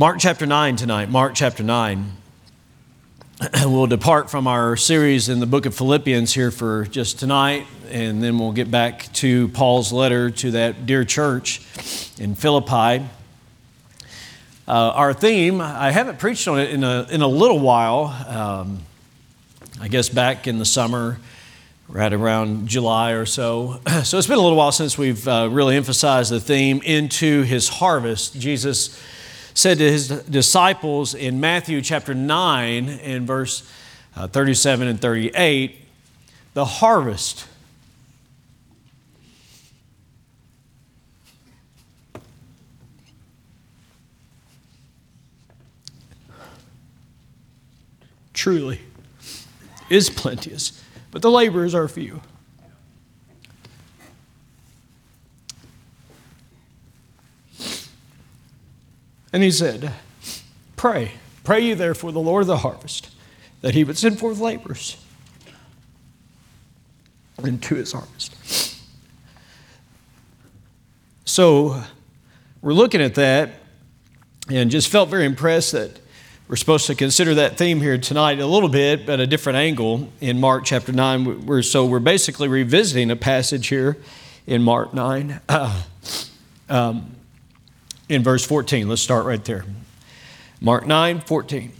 Mark chapter 9 tonight. Mark chapter 9. we'll depart from our series in the book of Philippians here for just tonight, and then we'll get back to Paul's letter to that dear church in Philippi. Uh, our theme, I haven't preached on it in a, in a little while, um, I guess back in the summer, right around July or so. So it's been a little while since we've uh, really emphasized the theme into his harvest. Jesus said to his disciples in Matthew chapter 9 and verse uh, 37 and 38 the harvest. Truly is plenteous, but the laborers are few. And he said, Pray, pray you therefore the Lord of the harvest, that he would send forth laborers into his harvest. So we're looking at that and just felt very impressed that we're supposed to consider that theme here tonight a little bit, but a different angle in Mark chapter 9. We're, so we're basically revisiting a passage here in Mark 9. Uh, um, in verse 14. Let's start right there. Mark 9 14.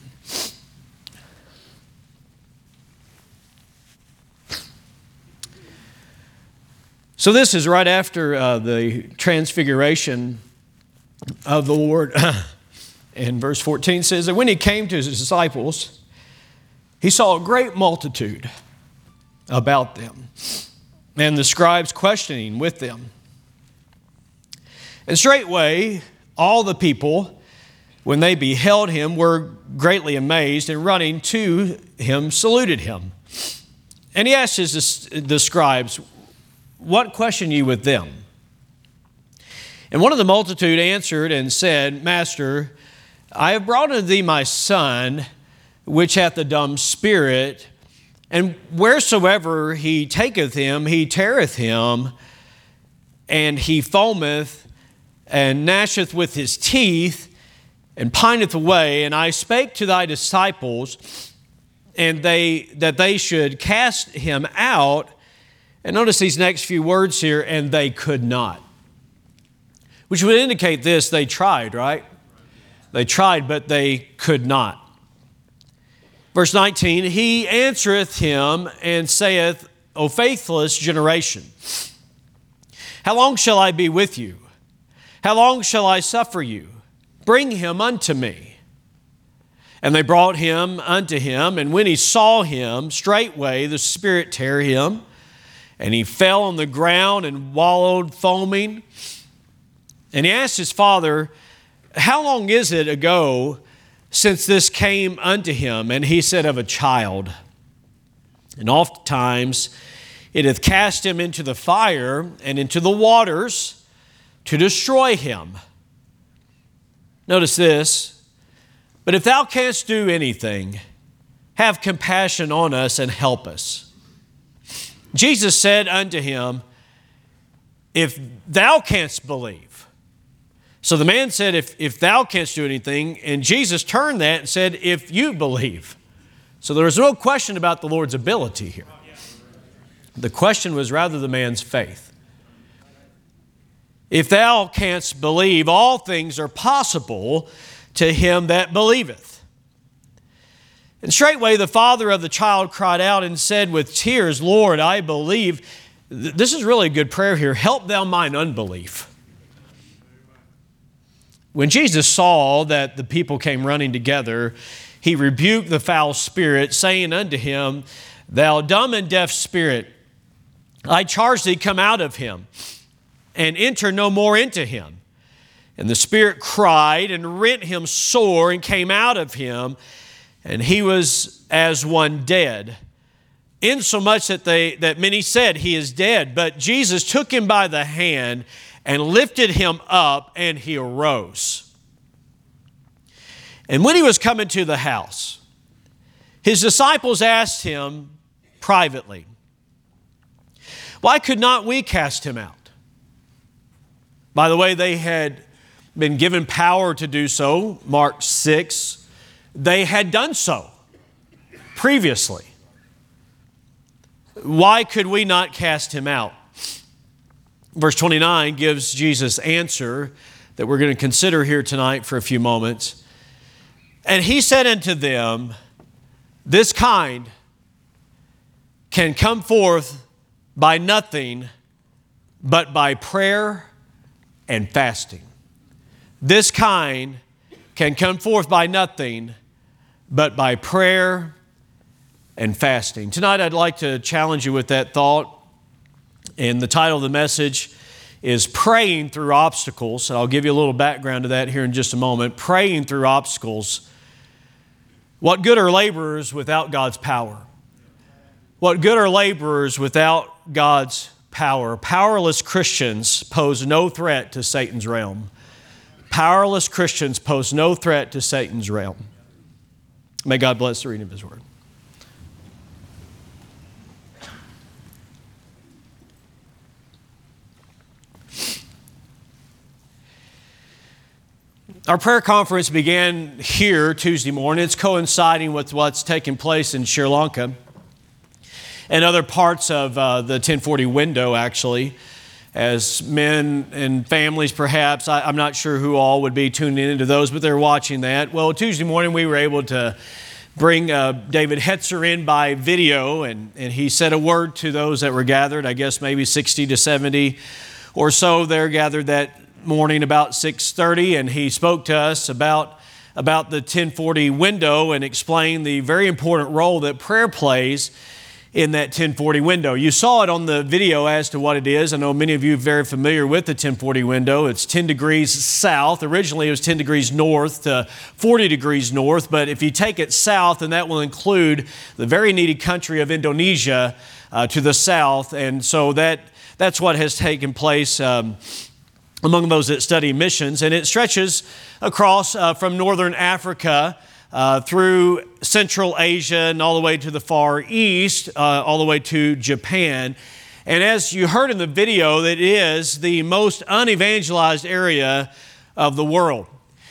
So, this is right after uh, the transfiguration of the Lord. and verse 14 says that when he came to his disciples, he saw a great multitude about them, and the scribes questioning with them. And straightway, all the people, when they beheld him, were greatly amazed, and running to him, saluted him. And he asked his, the scribes, What question ye with them? And one of the multitude answered and said, Master, I have brought unto thee my son, which hath a dumb spirit, and wheresoever he taketh him, he teareth him, and he foameth and gnasheth with his teeth and pineth away. And I spake to thy disciples, and they that they should cast him out. And notice these next few words here, and they could not. Which would indicate this they tried, right? They tried, but they could not. Verse 19, he answereth him and saith, O faithless generation, how long shall I be with you? How long shall I suffer you? Bring him unto me. And they brought him unto him, and when he saw him, straightway the Spirit tear him, and he fell on the ground and wallowed, foaming. And he asked his father, How long is it ago since this came unto him? And he said, Of a child. And oftentimes it hath cast him into the fire and into the waters to destroy him. Notice this. But if thou canst do anything, have compassion on us and help us. Jesus said unto him, If thou canst believe. So the man said, If, if thou canst do anything, and Jesus turned that and said, If you believe. So there was no question about the Lord's ability here. The question was rather the man's faith. If thou canst believe, all things are possible to him that believeth. And straightway the father of the child cried out and said with tears, Lord, I believe. This is really a good prayer here. Help thou mine unbelief. When Jesus saw that the people came running together, he rebuked the foul spirit, saying unto him, Thou dumb and deaf spirit, I charge thee, come out of him and enter no more into him. And the Spirit cried and rent him sore and came out of him, and he was as one dead. Insomuch that they that many said he is dead, but Jesus took him by the hand and lifted him up, and he arose. And when he was coming to the house, his disciples asked him privately, Why could not we cast him out? By the way, they had been given power to do so, Mark 6, they had done so previously. Why could we not cast him out? Verse 29 gives Jesus' answer that we're going to consider here tonight for a few moments. And he said unto them, This kind can come forth by nothing but by prayer and fasting. This kind can come forth by nothing but by prayer and fasting. Tonight, I'd like to challenge you with that thought. And the title of the message is Praying Through Obstacles. And I'll give you a little background to that here in just a moment. Praying through obstacles. What good are laborers without God's power? What good are laborers without God's power? Powerless Christians pose no threat to Satan's realm. Powerless Christians pose no threat to Satan's realm. May God bless the reading of His Word. Our prayer conference began here Tuesday morning. It's coinciding with what's taking place in Sri Lanka and other parts of uh, the 1040 window, actually. As men and families, perhaps, I, am not sure who all would be tuning into those, but they're watching that. Well, Tuesday morning we were able to bring uh, David Hetzer in by video, and, and he said a word to those that were gathered, I guess maybe 60 to 70 or so there gathered that morning about 6.30, and he spoke to us about about the 1040 window and explained the very important role that prayer plays in that 1040 window. You saw it on the video as to what it is. I know many of you are very familiar with the 1040 window. It's 10 degrees south. Originally, it was 10 degrees north to 40 degrees north, but if you take it south, then that will include the very needy country of Indonesia uh, to the south. And so that, that's what has taken place. Um, among those that study missions, and it stretches across uh, from northern Africa uh, through Central Asia and all the way to the Far East, uh, all the way to Japan. And as you heard in the video, it is the most unevangelized area of the world.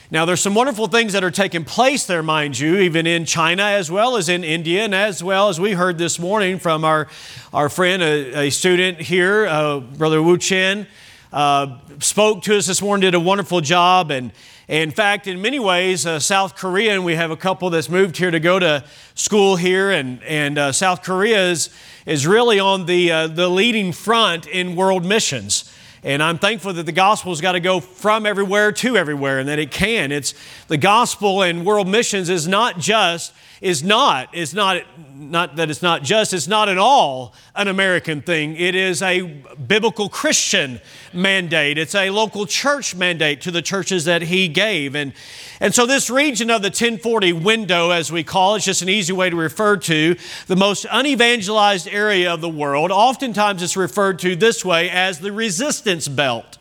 Now, there's some wonderful things that are taking place there, mind you, even in China as well as in India, and as well as we heard this morning from our, our friend, a, a student here, uh, Brother Wu Chen, uh, spoke to us this morning, did a wonderful job, and in fact, in many ways, uh, South Korea, and we have a couple that's moved here to go to school here, and, and uh, South Korea is, is really on the, uh, the leading front in world missions. And I'm thankful that the gospel's got to go from everywhere to everywhere and that it can. It's the gospel and world missions is not just is not, is not, not that it's not just, it's not at all an American thing. It is a biblical Christian mandate. It's a local church mandate to the churches that he gave. And, and so this region of the 1040 window, as we call it, is just an easy way to refer to the most unevangelized area of the world. Oftentimes it's referred to this way as the resistance belt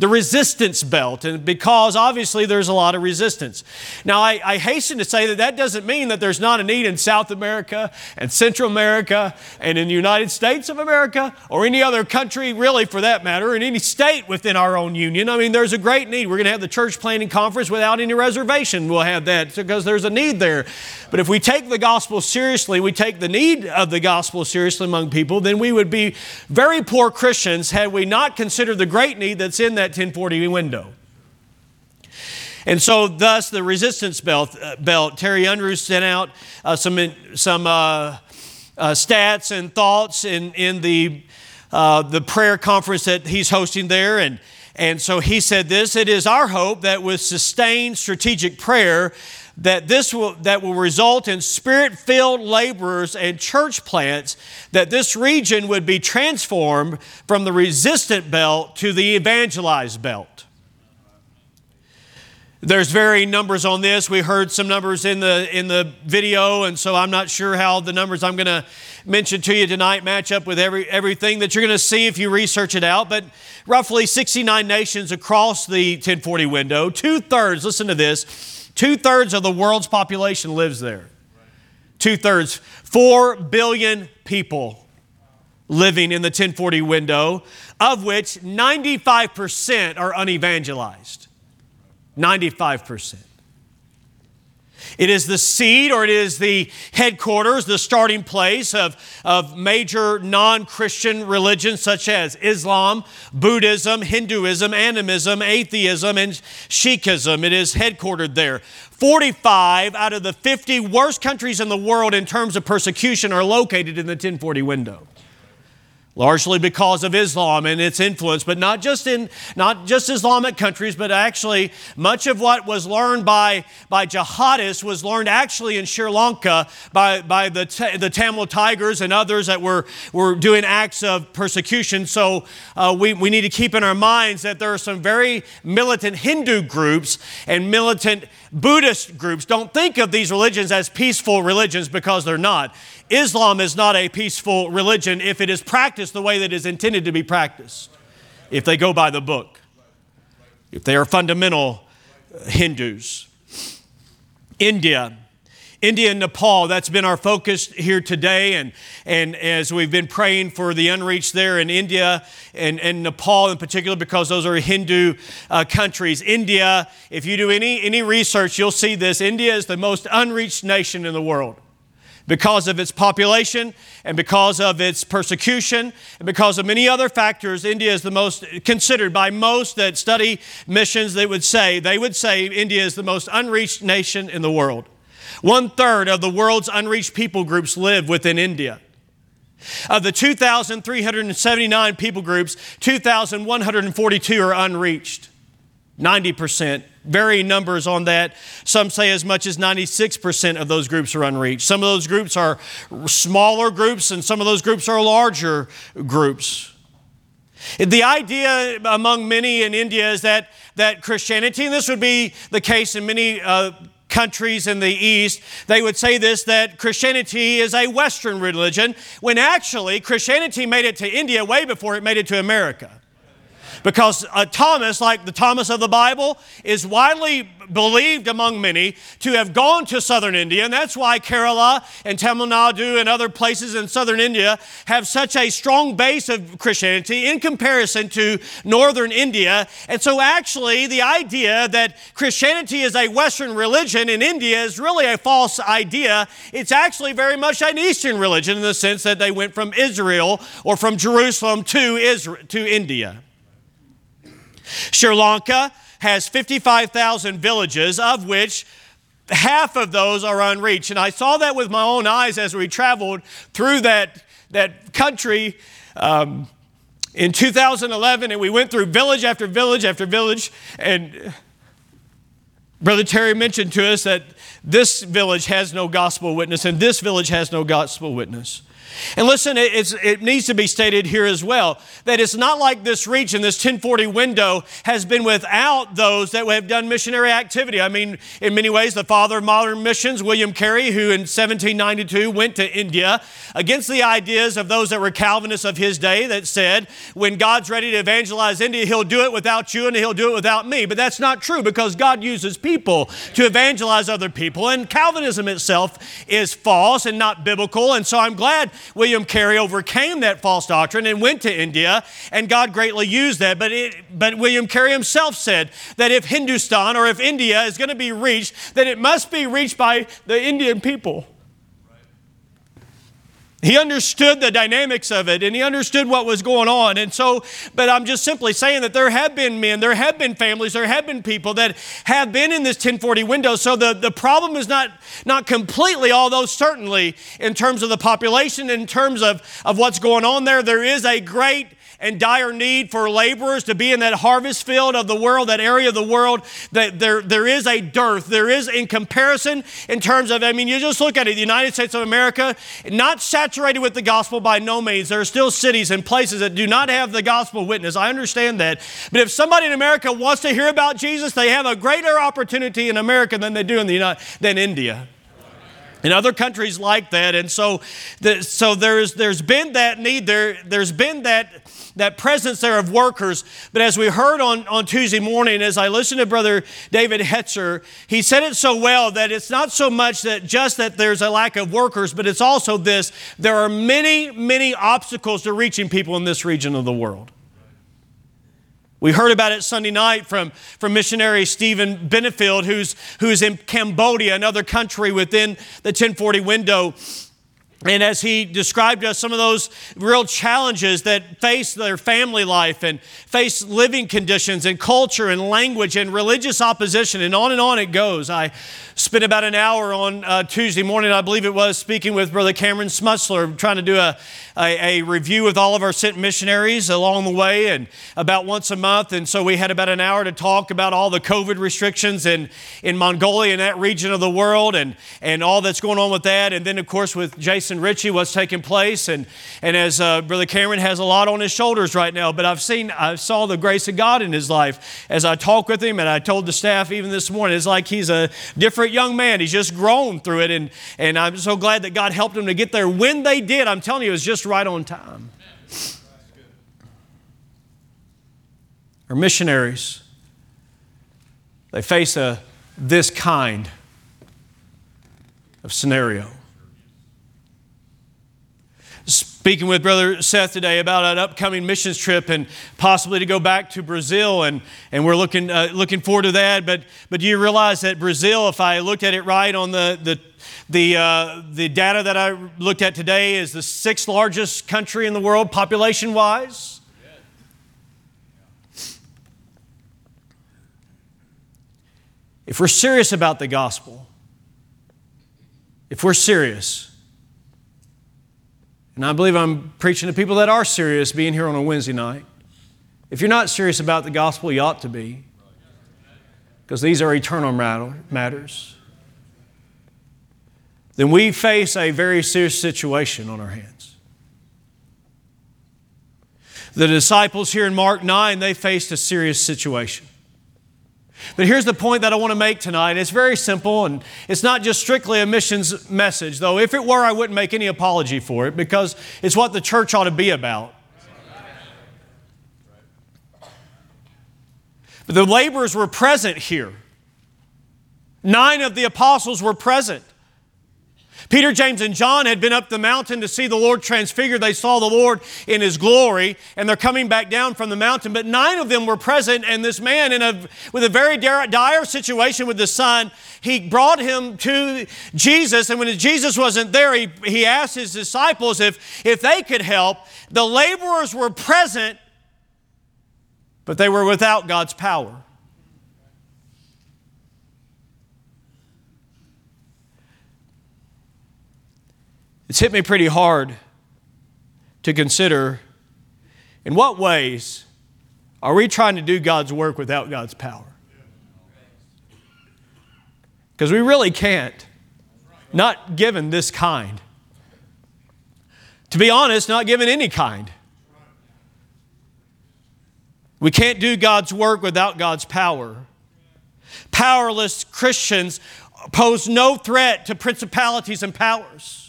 the resistance belt, and because obviously there's a lot of resistance. Now, I, I, hasten to say that that doesn't mean that there's not a need in South America and Central America and in the United States of America or any other country, really, for that matter, in any state within our own union. I mean, there's a great need. We're going to have the church planting conference without any reservation. We'll have that because there's a need there. But if we take the gospel seriously, we take the need of the gospel seriously among people, then we would be very poor Christians had we not considered the great need that's in that 1040 window. And so, thus, the resistance belt, uh, belt Terry Unruh sent out uh, some, some uh, uh, stats and thoughts in, in the, uh, the prayer conference that he's hosting there. And, and so he said this It is our hope that with sustained strategic prayer, that this will, that will result in spirit filled laborers and church plants, that this region would be transformed from the resistant belt to the evangelized belt. There's varying numbers on this. We heard some numbers in the, in the video, and so I'm not sure how the numbers I'm going to mention to you tonight match up with every, everything that you're going to see if you research it out. But roughly 69 nations across the 1040 window, two thirds, listen to this, Two thirds of the world's population lives there. Two thirds. Four billion people living in the 1040 window, of which 95% are unevangelized. 95%. It is the seed or it is the headquarters, the starting place of, of major non Christian religions such as Islam, Buddhism, Hinduism, animism, atheism, and Sikhism. It is headquartered there. 45 out of the 50 worst countries in the world in terms of persecution are located in the 1040 window largely because of Islam and its influence, but not just in not just Islamic countries, but actually much of what was learned by, by jihadists was learned actually in Sri Lanka by, by the, the Tamil Tigers and others that were, were doing acts of persecution. So uh, we, we need to keep in our minds that there are some very militant Hindu groups and militant Buddhist groups. Don't think of these religions as peaceful religions because they're not. Islam is not a peaceful religion if it is practiced the way that it is intended to be practiced, if they go by the book, if they are fundamental Hindus. India. India and Nepal, that's been our focus here today. And, and as we've been praying for the unreached there in India and, and Nepal in particular, because those are Hindu uh, countries. India, if you do any, any research, you'll see this. India is the most unreached nation in the world because of its population and because of its persecution and because of many other factors india is the most considered by most that study missions they would say they would say india is the most unreached nation in the world one third of the world's unreached people groups live within india of the 2,379 people groups, 2,142 are unreached. 90%. Varying numbers on that. Some say as much as 96% of those groups are unreached. Some of those groups are smaller groups, and some of those groups are larger groups. The idea among many in India is that, that Christianity, and this would be the case in many uh, countries in the East, they would say this that Christianity is a Western religion, when actually Christianity made it to India way before it made it to America. Because uh, Thomas, like the Thomas of the Bible, is widely believed among many to have gone to southern India, and that's why Kerala and Tamil Nadu and other places in southern India have such a strong base of Christianity in comparison to northern India. And so, actually, the idea that Christianity is a Western religion in India is really a false idea. It's actually very much an Eastern religion in the sense that they went from Israel or from Jerusalem to Israel to India. Sri Lanka has 55,000 villages, of which half of those are unreached. And I saw that with my own eyes as we traveled through that, that country um, in 2011, and we went through village after village after village. And Brother Terry mentioned to us that this village has no gospel witness, and this village has no gospel witness. And listen, it needs to be stated here as well that it's not like this region, this 1040 window, has been without those that have done missionary activity. I mean, in many ways, the father of modern missions, William Carey, who in 1792 went to India against the ideas of those that were Calvinists of his day that said, when God's ready to evangelize India, he'll do it without you and he'll do it without me. But that's not true because God uses people to evangelize other people. And Calvinism itself is false and not biblical. And so I'm glad William Carey overcame that false doctrine and went to India, and God greatly used that. But, it, but William Carey himself said that if Hindustan or if India is going to be reached, that it must be reached by the Indian people. He understood the dynamics of it and he understood what was going on. And so, but I'm just simply saying that there have been men, there have been families, there have been people that have been in this 1040 window. So the, the problem is not, not completely, although certainly in terms of the population, in terms of, of what's going on there, there is a great and dire need for laborers to be in that harvest field of the world, that area of the world, that there, there is a dearth. There is, in comparison, in terms of, I mean, you just look at it, the United States of America, not saturated with the gospel by no means. There are still cities and places that do not have the gospel witness. I understand that. But if somebody in America wants to hear about Jesus, they have a greater opportunity in America than they do in the United, than India in other countries like that and so the, so there's there's been that need there there's been that that presence there of workers. But as we heard on, on Tuesday morning, as I listened to Brother David Hetzer, he said it so well that it's not so much that just that there's a lack of workers, but it's also this there are many, many obstacles to reaching people in this region of the world. We heard about it Sunday night from, from missionary Stephen Benefield, who's, who's in Cambodia, another country within the 1040 window. And as he described to us some of those real challenges that face their family life and face living conditions and culture and language and religious opposition, and on and on it goes. I spent about an hour on uh, Tuesday morning, I believe it was, speaking with Brother Cameron Smutsler, trying to do a, a, a, review with all of our sent missionaries along the way and about once a month. And so we had about an hour to talk about all the COVID restrictions in, in Mongolia and that region of the world and, and all that's going on with that. And then, of course, with Jason Ritchie, what's taking place. And, and as uh, Brother Cameron has a lot on his shoulders right now, but I've seen, I saw the grace of God in his life as I talked with him. And I told the staff even this morning, it's like he's a different young man. He's just grown through it. And, and I'm so glad that God helped him to get there. When they did, I'm telling you, it was just right on time. Our missionaries, they face a this kind of scenario. Speaking with Brother Seth today about an upcoming missions trip and possibly to go back to Brazil, and, and we're looking, uh, looking forward to that. But, but do you realize that Brazil, if I looked at it right on the, the the, uh, the data that I looked at today is the sixth largest country in the world population wise. If we're serious about the gospel, if we're serious, and I believe I'm preaching to people that are serious being here on a Wednesday night, if you're not serious about the gospel, you ought to be, because these are eternal matters then we face a very serious situation on our hands. The disciples here in Mark 9, they faced a serious situation. But here's the point that I want to make tonight. It's very simple, and it's not just strictly a missions message, though. If it were, I wouldn't make any apology for it because it's what the church ought to be about. But the laborers were present here. Nine of the apostles were present. Peter, James, and John had been up the mountain to see the Lord transfigured. They saw the Lord in his glory, and they're coming back down from the mountain. But nine of them were present, and this man, in a, with a very dire situation with the son, he brought him to Jesus. And when Jesus wasn't there, he, he asked his disciples if, if they could help. The laborers were present, but they were without God's power. It's hit me pretty hard to consider in what ways are we trying to do God's work without God's power? Because we really can't, not given this kind. To be honest, not given any kind. We can't do God's work without God's power. Powerless Christians pose no threat to principalities and powers.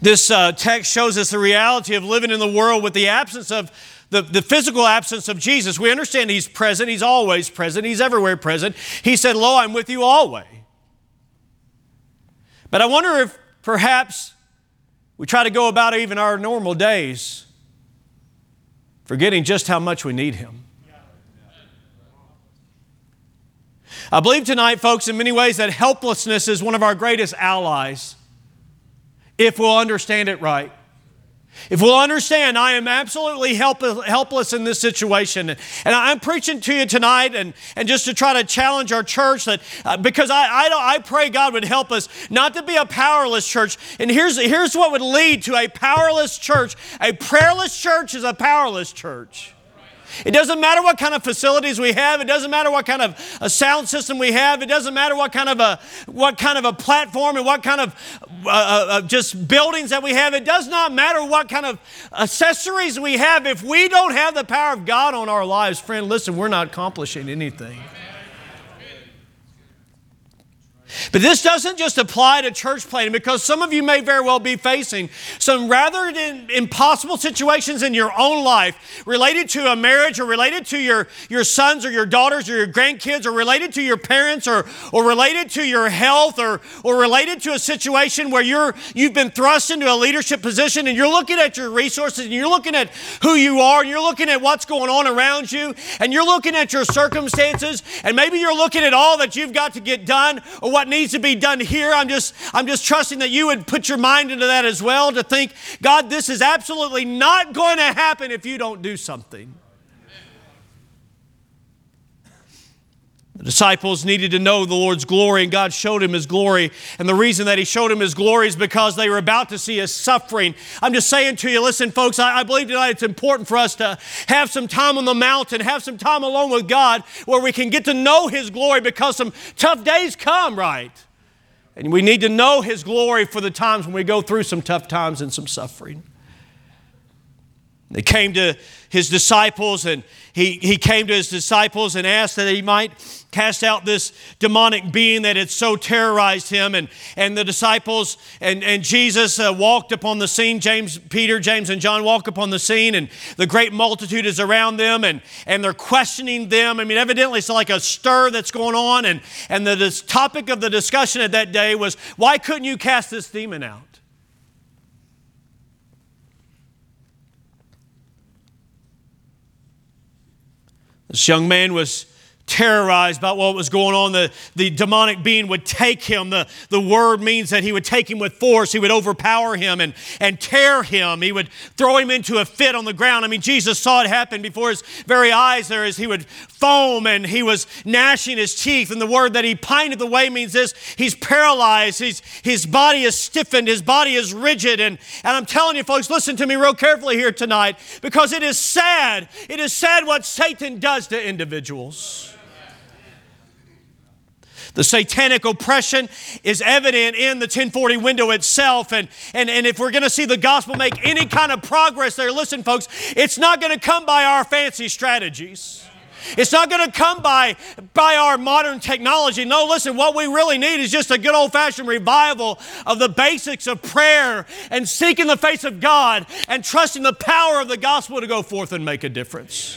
This uh, text shows us the reality of living in the world with the absence of the, the physical absence of Jesus. We understand He's present, He's always present, He's everywhere present. He said, Lo, I'm with you always. But I wonder if perhaps we try to go about even our normal days forgetting just how much we need Him. I believe tonight, folks, in many ways that helplessness is one of our greatest allies if we'll understand it right. If we'll understand, I am absolutely help, helpless in this situation. And I'm preaching to you tonight and, and just to try to challenge our church that uh, because I, I, I pray God would help us not to be a powerless church. And here's, here's what would lead to a powerless church a prayerless church is a powerless church. It doesn't matter what kind of facilities we have. It doesn't matter what kind of a sound system we have. It doesn't matter what kind of a what kind of a platform and what kind of uh, uh, uh, just buildings that we have. It does not matter what kind of accessories we have. If we don't have the power of God on our lives, friend, listen, we're not accomplishing anything. But this doesn't just apply to church planting because some of you may very well be facing some rather impossible situations in your own life related to a marriage or related to your, your sons or your daughters or your grandkids or related to your parents or, or related to your health or, or related to a situation where you're, you've been thrust into a leadership position and you're looking at your resources and you're looking at who you are and you're looking at what's going on around you and you're looking at your circumstances and maybe you're looking at all that you've got to get done or what needs to be done here. I'm just, I'm just trusting that you would put your mind into that as well to think, God, this is absolutely not going to happen if you don't do something. The disciples needed to know the Lord's glory, and God showed him his glory. And the reason that he showed him his glory is because they were about to see his suffering. I'm just saying to you, listen, folks, I, I believe tonight it's important for us to have some time on the mountain, have some time alone with God where we can get to know his glory because some tough days come, right? And we need to know His glory for the times when we go through some tough times and some suffering. They came to his disciples, and he, he came to his disciples and asked that he might cast out this demonic being that had so terrorized him. And, and the disciples and, and Jesus uh, walked upon the scene. James, Peter, James, and John walk upon the scene, and the great multitude is around them, and, and they're questioning them. I mean, evidently, it's like a stir that's going on. And, and the topic of the discussion at that day was why couldn't you cast this demon out? This young man was terrorized by what was going on. The, the demonic being would take him. The, the word means that he would take him with force. He would overpower him and, and tear him. He would throw him into a fit on the ground. I mean, Jesus saw it happen before his very eyes there as he would foam and he was gnashing his teeth. And the word that he pined away means this he's paralyzed. He's, his body is stiffened. His body is rigid. And, and I'm telling you, folks, listen to me real carefully here tonight because it is sad. It is sad what Satan does to individuals. The satanic oppression is evident in the 1040 window itself. And, and, and if we're going to see the gospel make any kind of progress there, listen, folks, it's not going to come by our fancy strategies. It's not going to come by, by our modern technology. No, listen, what we really need is just a good old fashioned revival of the basics of prayer and seeking the face of God and trusting the power of the gospel to go forth and make a difference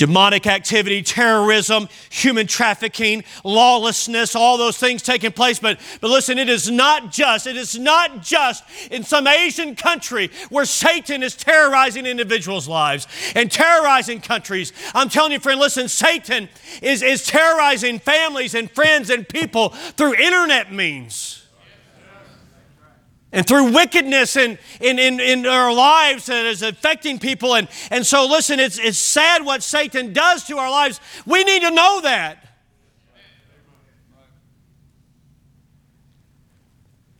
demonic activity, terrorism, human trafficking, lawlessness, all those things taking place. But, but listen, it is not just, it is not just in some Asian country where Satan is terrorizing individuals' lives and terrorizing countries. I'm telling you, friend, listen, Satan is, is terrorizing families and friends and people through internet means and through wickedness in, in, in, in, our lives that is affecting people. And, and so, listen, it's, it's sad what Satan does to our lives. We need to know that.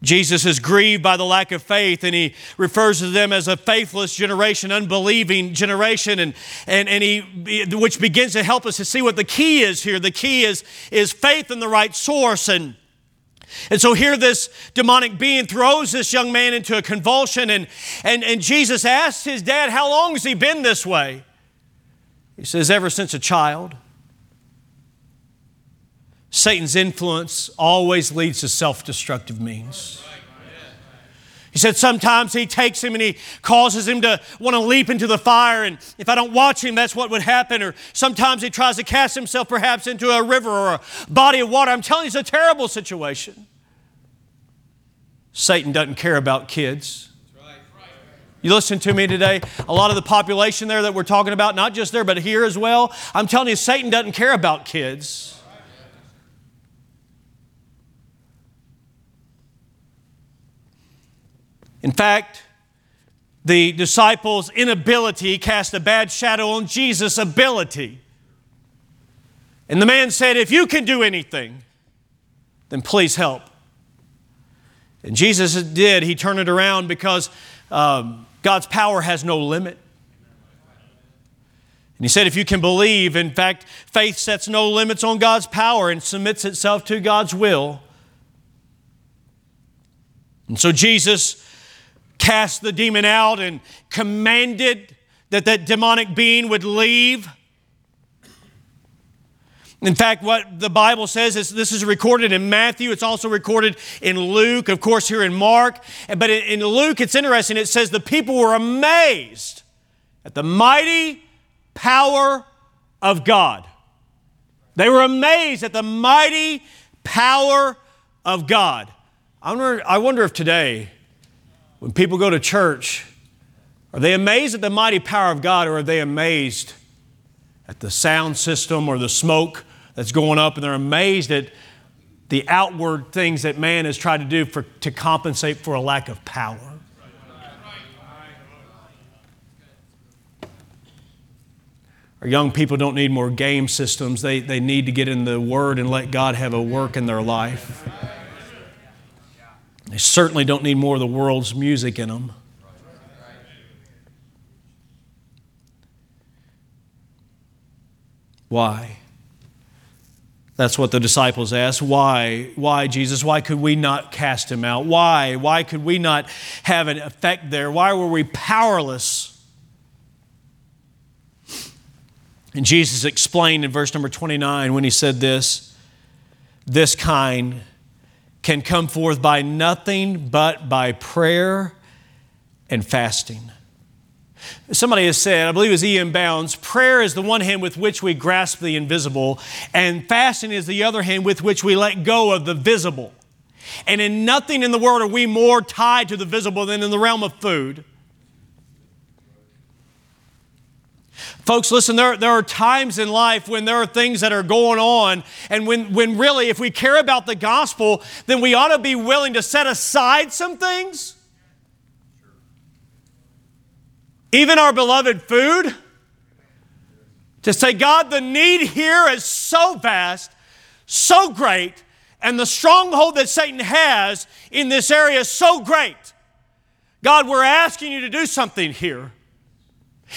Jesus is grieved by the lack of faith, and he refers to them as a faithless generation, unbelieving generation, and, and, and he, which begins to help us to see what the key is here. The key is, is faith in the right source. And and so here this demonic being throws this young man into a convulsion, and, and, and Jesus asks his dad, How long has he been this way? He says, Ever since a child. Satan's influence always leads to self destructive means. He said sometimes he takes him and he causes him to want to leap into the fire, and if I don't watch him, that's what would happen. Or sometimes he tries to cast himself perhaps into a river or a body of water. I'm telling you, it's a terrible situation. Satan doesn't care about kids. You listen to me today. A lot of the population there that we're talking about, not just there, but here as well, I'm telling you, Satan doesn't care about kids. In fact, the disciples' inability cast a bad shadow on Jesus' ability. And the man said, If you can do anything, then please help. And Jesus did. He turned it around because um, God's power has no limit. And he said, if you can believe, in fact, faith sets no limits on God's power and submits itself to God's will. And so Jesus cast the demon out and commanded that that demonic being would leave. In fact, what the Bible says is this is recorded in Matthew. It's also recorded in Luke, of course, here in Mark. But in Luke, it's interesting. It says the people were amazed at the mighty power of God. They were amazed at the mighty power of God. I wonder, I wonder if today, when people go to church, are they amazed at the mighty power of God or are they amazed at the sound system or the smoke that's going up and they're amazed at the outward things that man has tried to do for, to compensate for a lack of power. Our young people don't need more game systems. They, they need to get in the Word and let God have a work in their life. They certainly don't need more of the world's music in them. Why? That's what the disciples asked. Why? Why, Jesus? Why could we not cast him out? Why? Why could we not have an effect there? Why were we powerless? And Jesus explained in verse number 29 when he said this this kind can come forth by nothing but by prayer and fasting. Somebody has said, I believe it was E.M. Bounds, prayer is the one hand with which we grasp the invisible, and fasting is the other hand with which we let go of the visible. And in nothing in the world are we more tied to the visible than in the realm of food. Folks, listen, there, there are times in life when there are things that are going on, and when, when really, if we care about the gospel, then we ought to be willing to set aside some things even our beloved food, to say, God, the need here is so vast, so great, and the stronghold that Satan has in this area is so great. God, we're asking you to do something here.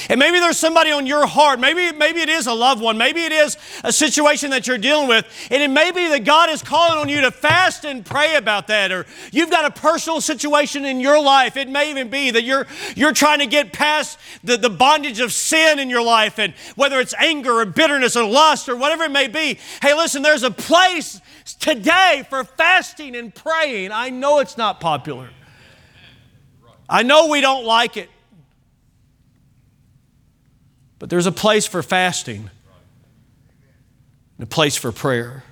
And maybe there's somebody on your heart. Maybe, maybe it is a loved one. Maybe it is a situation that you're dealing with. And it may be that God is calling on you to fast and pray about that. Or you've got a personal situation in your life. It may even be that you're, you're trying to get past the, the bondage of sin in your life. And whether it's anger or bitterness or lust or whatever it may be. Hey, listen, there's a place today for fasting and praying. I know it's not popular. I know we don't like it. But there's a place for fasting and a place for prayer.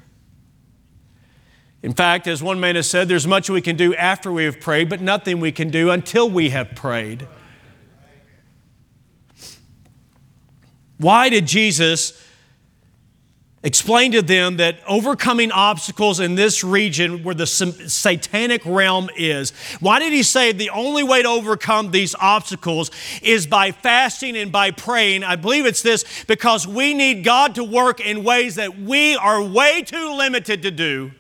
In fact, as one man has said, there's much we can do after we have prayed, but nothing we can do until we have prayed. Why did Jesus explained to them that overcoming obstacles in this region where the satanic realm is. Why did he say the only way to overcome these obstacles is by fasting and by praying? I believe it's this because we need God to work in ways that we are way too limited to do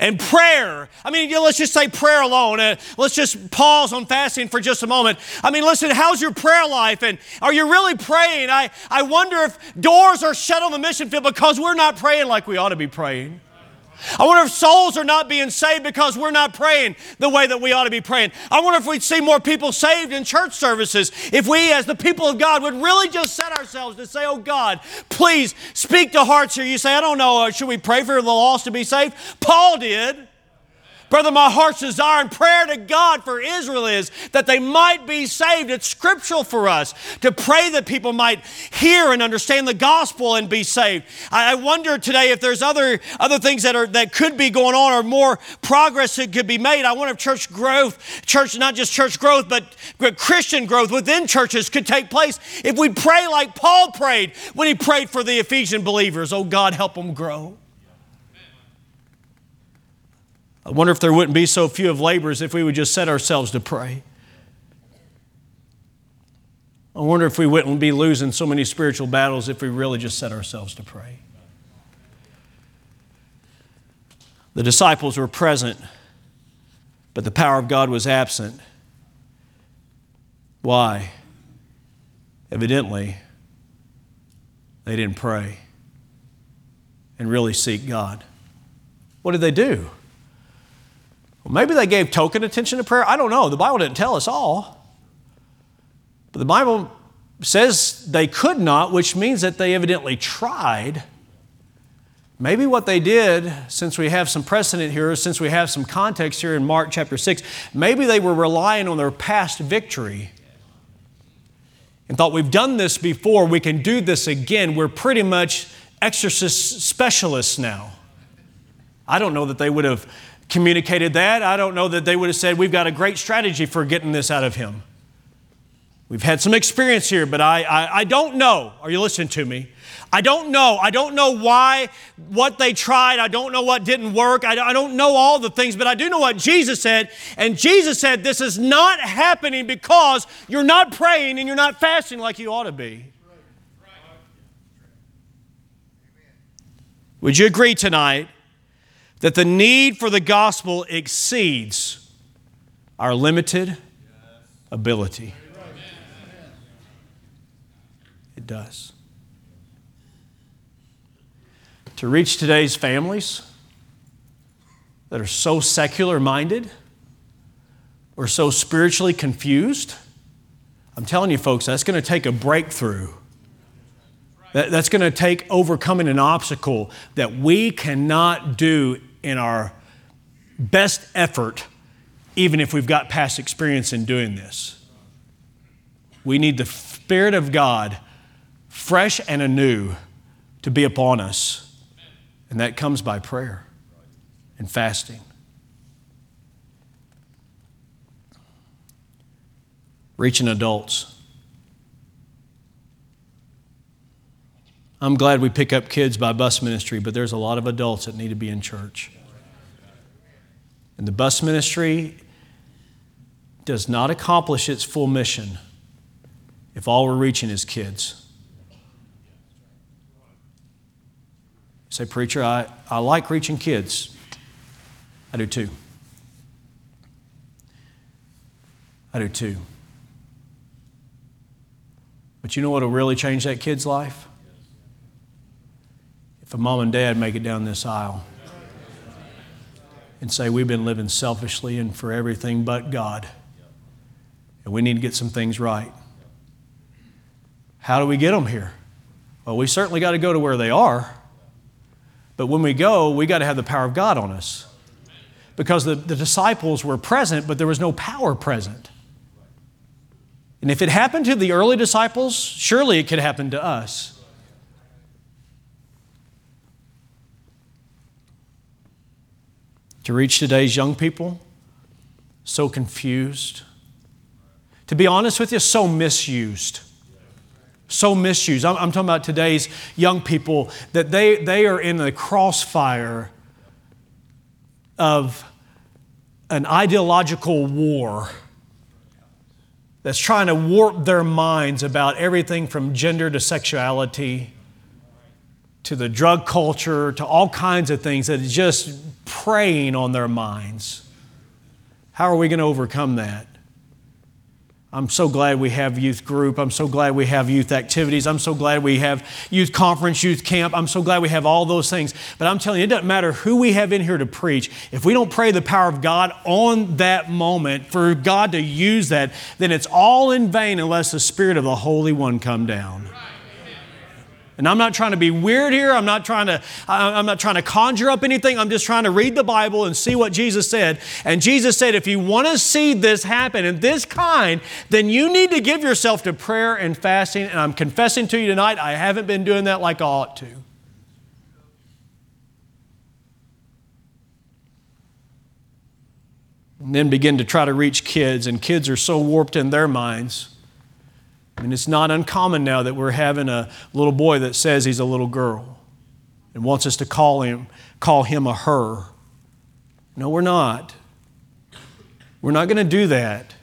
and prayer. I mean, let's just say prayer alone. Uh, let's just pause on fasting for just a moment. I mean, listen, how's your prayer life? And are you really praying? I, I wonder if doors are shut on the mission field because we're not praying like we ought to be praying. I wonder if souls are not being saved because we're not praying the way that we ought to be praying. I wonder if we'd see more people saved in church services if we, as the people of God, would really just set ourselves to say, Oh God, please speak to hearts here. You say, I don't know, uh, should we pray for the lost to be saved? Paul did. Brother, my heart's desire and prayer to God for Israel is that they might be saved. It's scriptural for us to pray that people might hear and understand the gospel and be saved. I wonder today if there's other, other things that, are, that could be going on or more progress that could be made. I wonder if church growth, church, not just church growth, but Christian growth within churches could take place if we pray like Paul prayed when he prayed for the Ephesian believers. Oh God, help them grow. I wonder if there wouldn't be so few of laborers if we would just set ourselves to pray. I wonder if we wouldn't be losing so many spiritual battles if we really just set ourselves to pray. The disciples were present, but the power of God was absent. Why? Evidently, they didn't pray and really seek God. What did they do? Well, maybe they gave token attention to prayer. I don't know. The Bible didn't tell us all. But the Bible says they could not, which means that they evidently tried. Maybe what they did, since we have some precedent here, since we have some context here in Mark chapter 6, maybe they were relying on their past victory and thought, we've done this before, we can do this again. We're pretty much exorcist specialists now. I don't know that they would have communicated that. I don't know that they would have said, we've got a great strategy for getting this out of him. We've had some experience here, but I, I, I don't know. Are you listening to me? I don't know. I don't know why, what they tried. I don't know what didn't work. I, I don't know all the things, but I do know what Jesus said. And Jesus said, This is not happening because you're not praying and you're not fasting like you ought to be. Would you agree tonight that the need for the gospel exceeds our limited ability? It does. To reach today's families that are so secular minded or so spiritually confused, I'm telling you, folks, that's going to take a breakthrough. That, that's going to take overcoming an obstacle that we cannot do in our best effort, even if we've got past experience in doing this. We need the Spirit of God fresh and anew to be upon us. And that comes by prayer and fasting. Reaching adults. I'm glad we pick up kids by bus ministry, but there's a lot of adults that need to be in church. And the bus ministry does not accomplish its full mission if all we're reaching is kids. say, Preacher, I, I like reaching kids. I do too. I do too. But you know what will really change that kid's life? A mom and dad make it down this aisle and say, We've been living selfishly and for everything but God, and we need to get some things right. How do we get them here? Well, we certainly got to go to where they are. But when we go, we got to have the power of God on us. Because the, the disciples were present, but there was no power present. And if it happened to the early disciples, surely it could happen to us. To reach today's young people, so confused. To be honest with you, so misused so misused. I'm, I'm, talking about today's young people that they, they are in the crossfire of an ideological war that's trying to warp their minds about everything from gender to sexuality to the drug culture to all kinds of things that is just preying on their minds. How are we going to overcome that? I'm so glad we have youth group. I'm so glad we have youth activities. I'm so glad we have youth conference, youth camp. I'm so glad we have all those things. But I'm telling you, it doesn't matter who we have in here to preach. If we don't pray the power of God on that moment for God to use that, then it's all in vain unless the Spirit of the Holy One come down. And I'm not trying to be weird here. I'm not trying to, I'm not trying to conjure up anything. I'm just trying to read the Bible and see what Jesus said. And Jesus said, if you want to see this happen in this kind, then you need to give yourself to prayer and fasting. And I'm confessing to you tonight, I haven't been doing that like I ought to. And then begin to try to reach kids, and kids are so warped in their minds I mean, it's not uncommon now that we're having a little boy that says he's a little girl and wants us to call him, call him a her. No, we're not. We're not going to do that.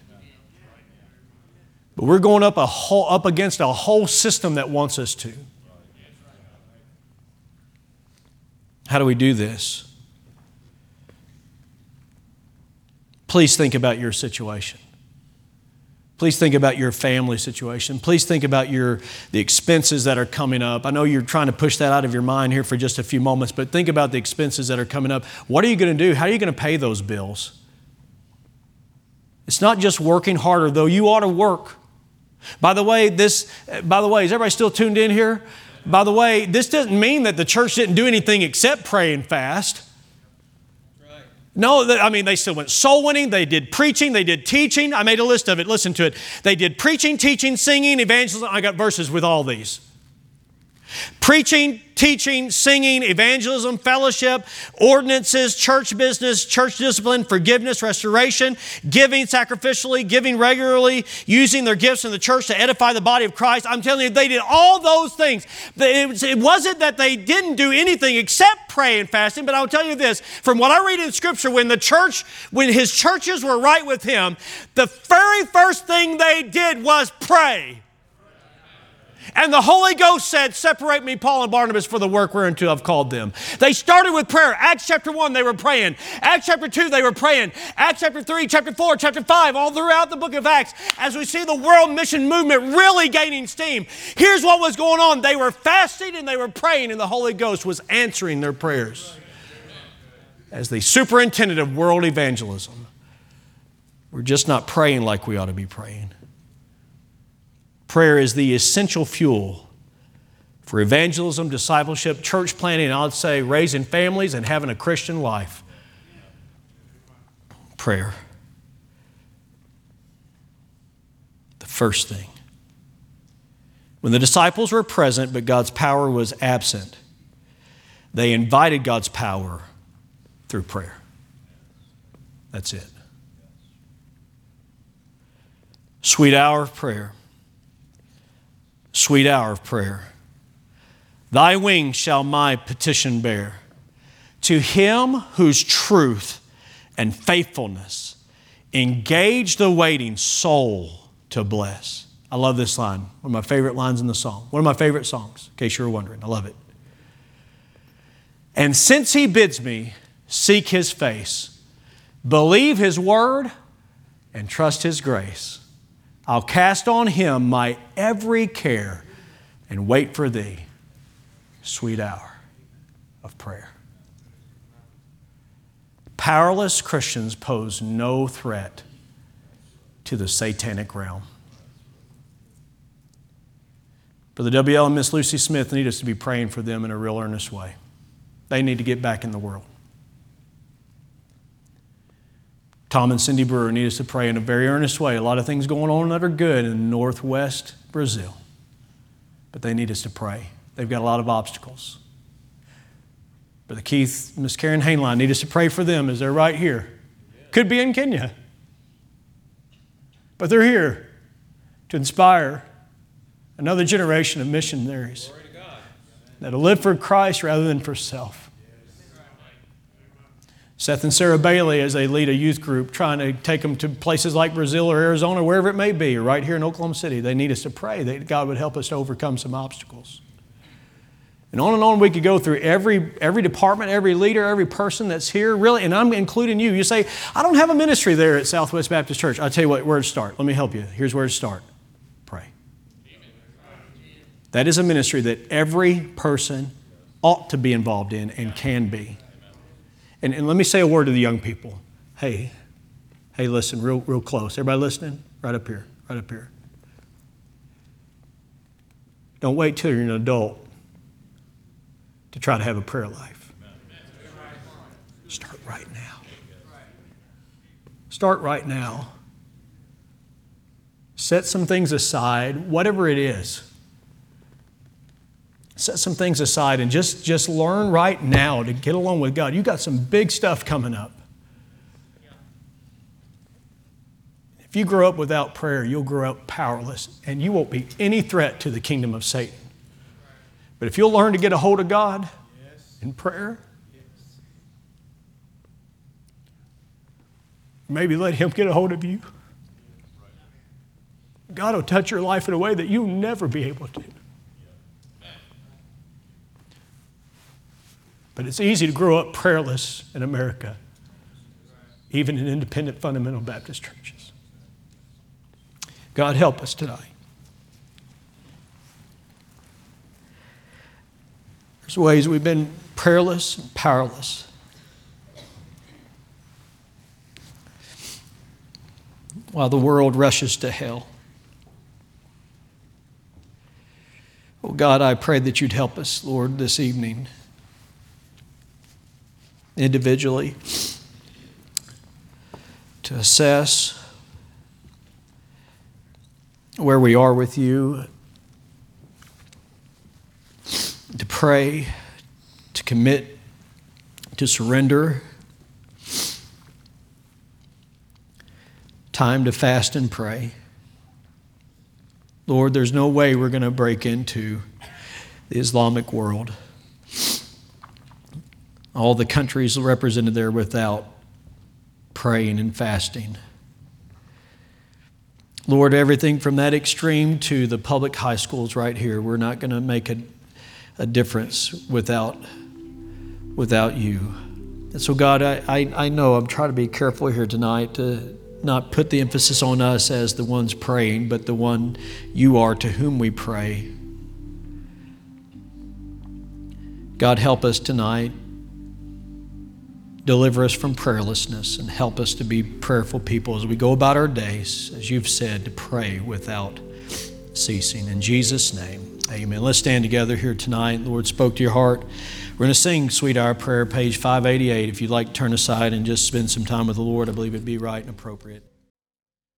But we're going up, a whole, up against a whole system that wants us to. How do we do this? Please think about your situation. Please think about your family situation. Please think about your, the expenses that are coming up. I know you're trying to push that out of your mind here for just a few moments, but think about the expenses that are coming up. What are you going to do? How are you going to pay those bills? It's not just working harder, though you ought to work. By the way, this, by the way, is everybody still tuned in here? By the way, this doesn't mean that the church didn't do anything except pray and fast. No, I mean, they still went soul winning, they did preaching, they did teaching. I made a list of it, listen to it. They did preaching, teaching, singing, evangelism. I got verses with all these. Preaching, teaching, singing, evangelism, fellowship, ordinances, church business, church discipline, forgiveness, restoration, giving sacrificially, giving regularly, using their gifts in the church to edify the body of Christ. I'm telling you, they did all those things. It wasn't that they didn't do anything except pray and fasting, but I'll tell you this from what I read in Scripture, when the church, when his churches were right with him, the very first thing they did was pray. And the Holy Ghost said, Separate me, Paul and Barnabas, for the work whereunto I've called them. They started with prayer. Acts chapter 1, they were praying. Acts chapter 2, they were praying. Acts chapter 3, chapter 4, chapter 5, all throughout the book of Acts, as we see the world mission movement really gaining steam. Here's what was going on they were fasting and they were praying, and the Holy Ghost was answering their prayers. As the superintendent of world evangelism, we're just not praying like we ought to be praying. Prayer is the essential fuel for evangelism, discipleship, church planting, I'd say raising families and having a Christian life. Prayer. The first thing. When the disciples were present, but God's power was absent, they invited God's power through prayer. That's it. Sweet hour of prayer sweet hour of prayer. Thy wings shall my petition bear. To him whose truth and faithfulness engage the waiting soul to bless. I love this line. One of my favorite lines in the song. One of my favorite songs, in case you were wondering. I love it. And since he bids me seek his face, believe his word, and trust his grace, I'll cast on him my every care and wait for thee, sweet hour of prayer. Powerless Christians pose no threat to the satanic realm. Brother W.L. and Miss Lucy Smith need us to be praying for them in a real earnest way. They need to get back in the world. Tom and Cindy Brewer need us to pray in a very earnest way. A lot of things going on that are good in northwest Brazil, but they need us to pray. They've got a lot of obstacles. Brother Keith, Miss Karen Hainline need us to pray for them as they're right here. Could be in Kenya, but they're here to inspire another generation of missionaries that'll live for Christ rather than for self. Seth and Sarah Bailey, as they lead a youth group, trying to take them to places like Brazil or Arizona, wherever it may be, right here in Oklahoma City, they need us to pray that God would help us to overcome some obstacles. And on and on we could go through every, every department, every leader, every person that's here, really, and I'm including you. You say, I don't have a ministry there at Southwest Baptist Church. I'll tell you what, where to start. Let me help you. Here's where to start pray. That is a ministry that every person ought to be involved in and can be. And, and let me say a word to the young people. Hey, hey, listen, real, real close. Everybody listening? Right up here, right up here. Don't wait till you're an adult to try to have a prayer life. Start right now. Start right now. Set some things aside, whatever it is set some things aside and just, just learn right now to get along with God. You've got some big stuff coming up. If you grow up without prayer, you'll grow up powerless and you won't be any threat to the kingdom of Satan. But if you'll learn to get a hold of God in prayer, maybe let Him get a hold of you. God will touch your life in a way that you'll never be able to. But it's easy to grow up prayerless in America, even in independent fundamental Baptist churches. God help us tonight. There's ways we've been prayerless and powerless. While the world rushes to hell. Oh God, I pray that you'd help us, Lord, this evening, individually, to assess where we are with you, to pray, to commit, to surrender. Time to fast and pray. Lord, there's no way we're going to break into the Islamic world. All the countries represented there without praying and fasting. Lord, everything from that extreme to the public high schools right here, we're not going to make a, a difference without, without you. And so, God, I, I, I know I'm trying to be careful here tonight to not put the emphasis on us as the ones praying, but the one you are to whom we pray. God, help us tonight. Deliver us from prayerlessness and help us to be prayerful people as we go about our days, as you've said, to pray without ceasing. In Jesus' name, amen. Let's stand together here tonight. The Lord spoke to your heart. We're going to sing Sweet Hour Prayer, page 588. If you'd like turn aside and just spend some time with the Lord, I believe it'd be right and appropriate.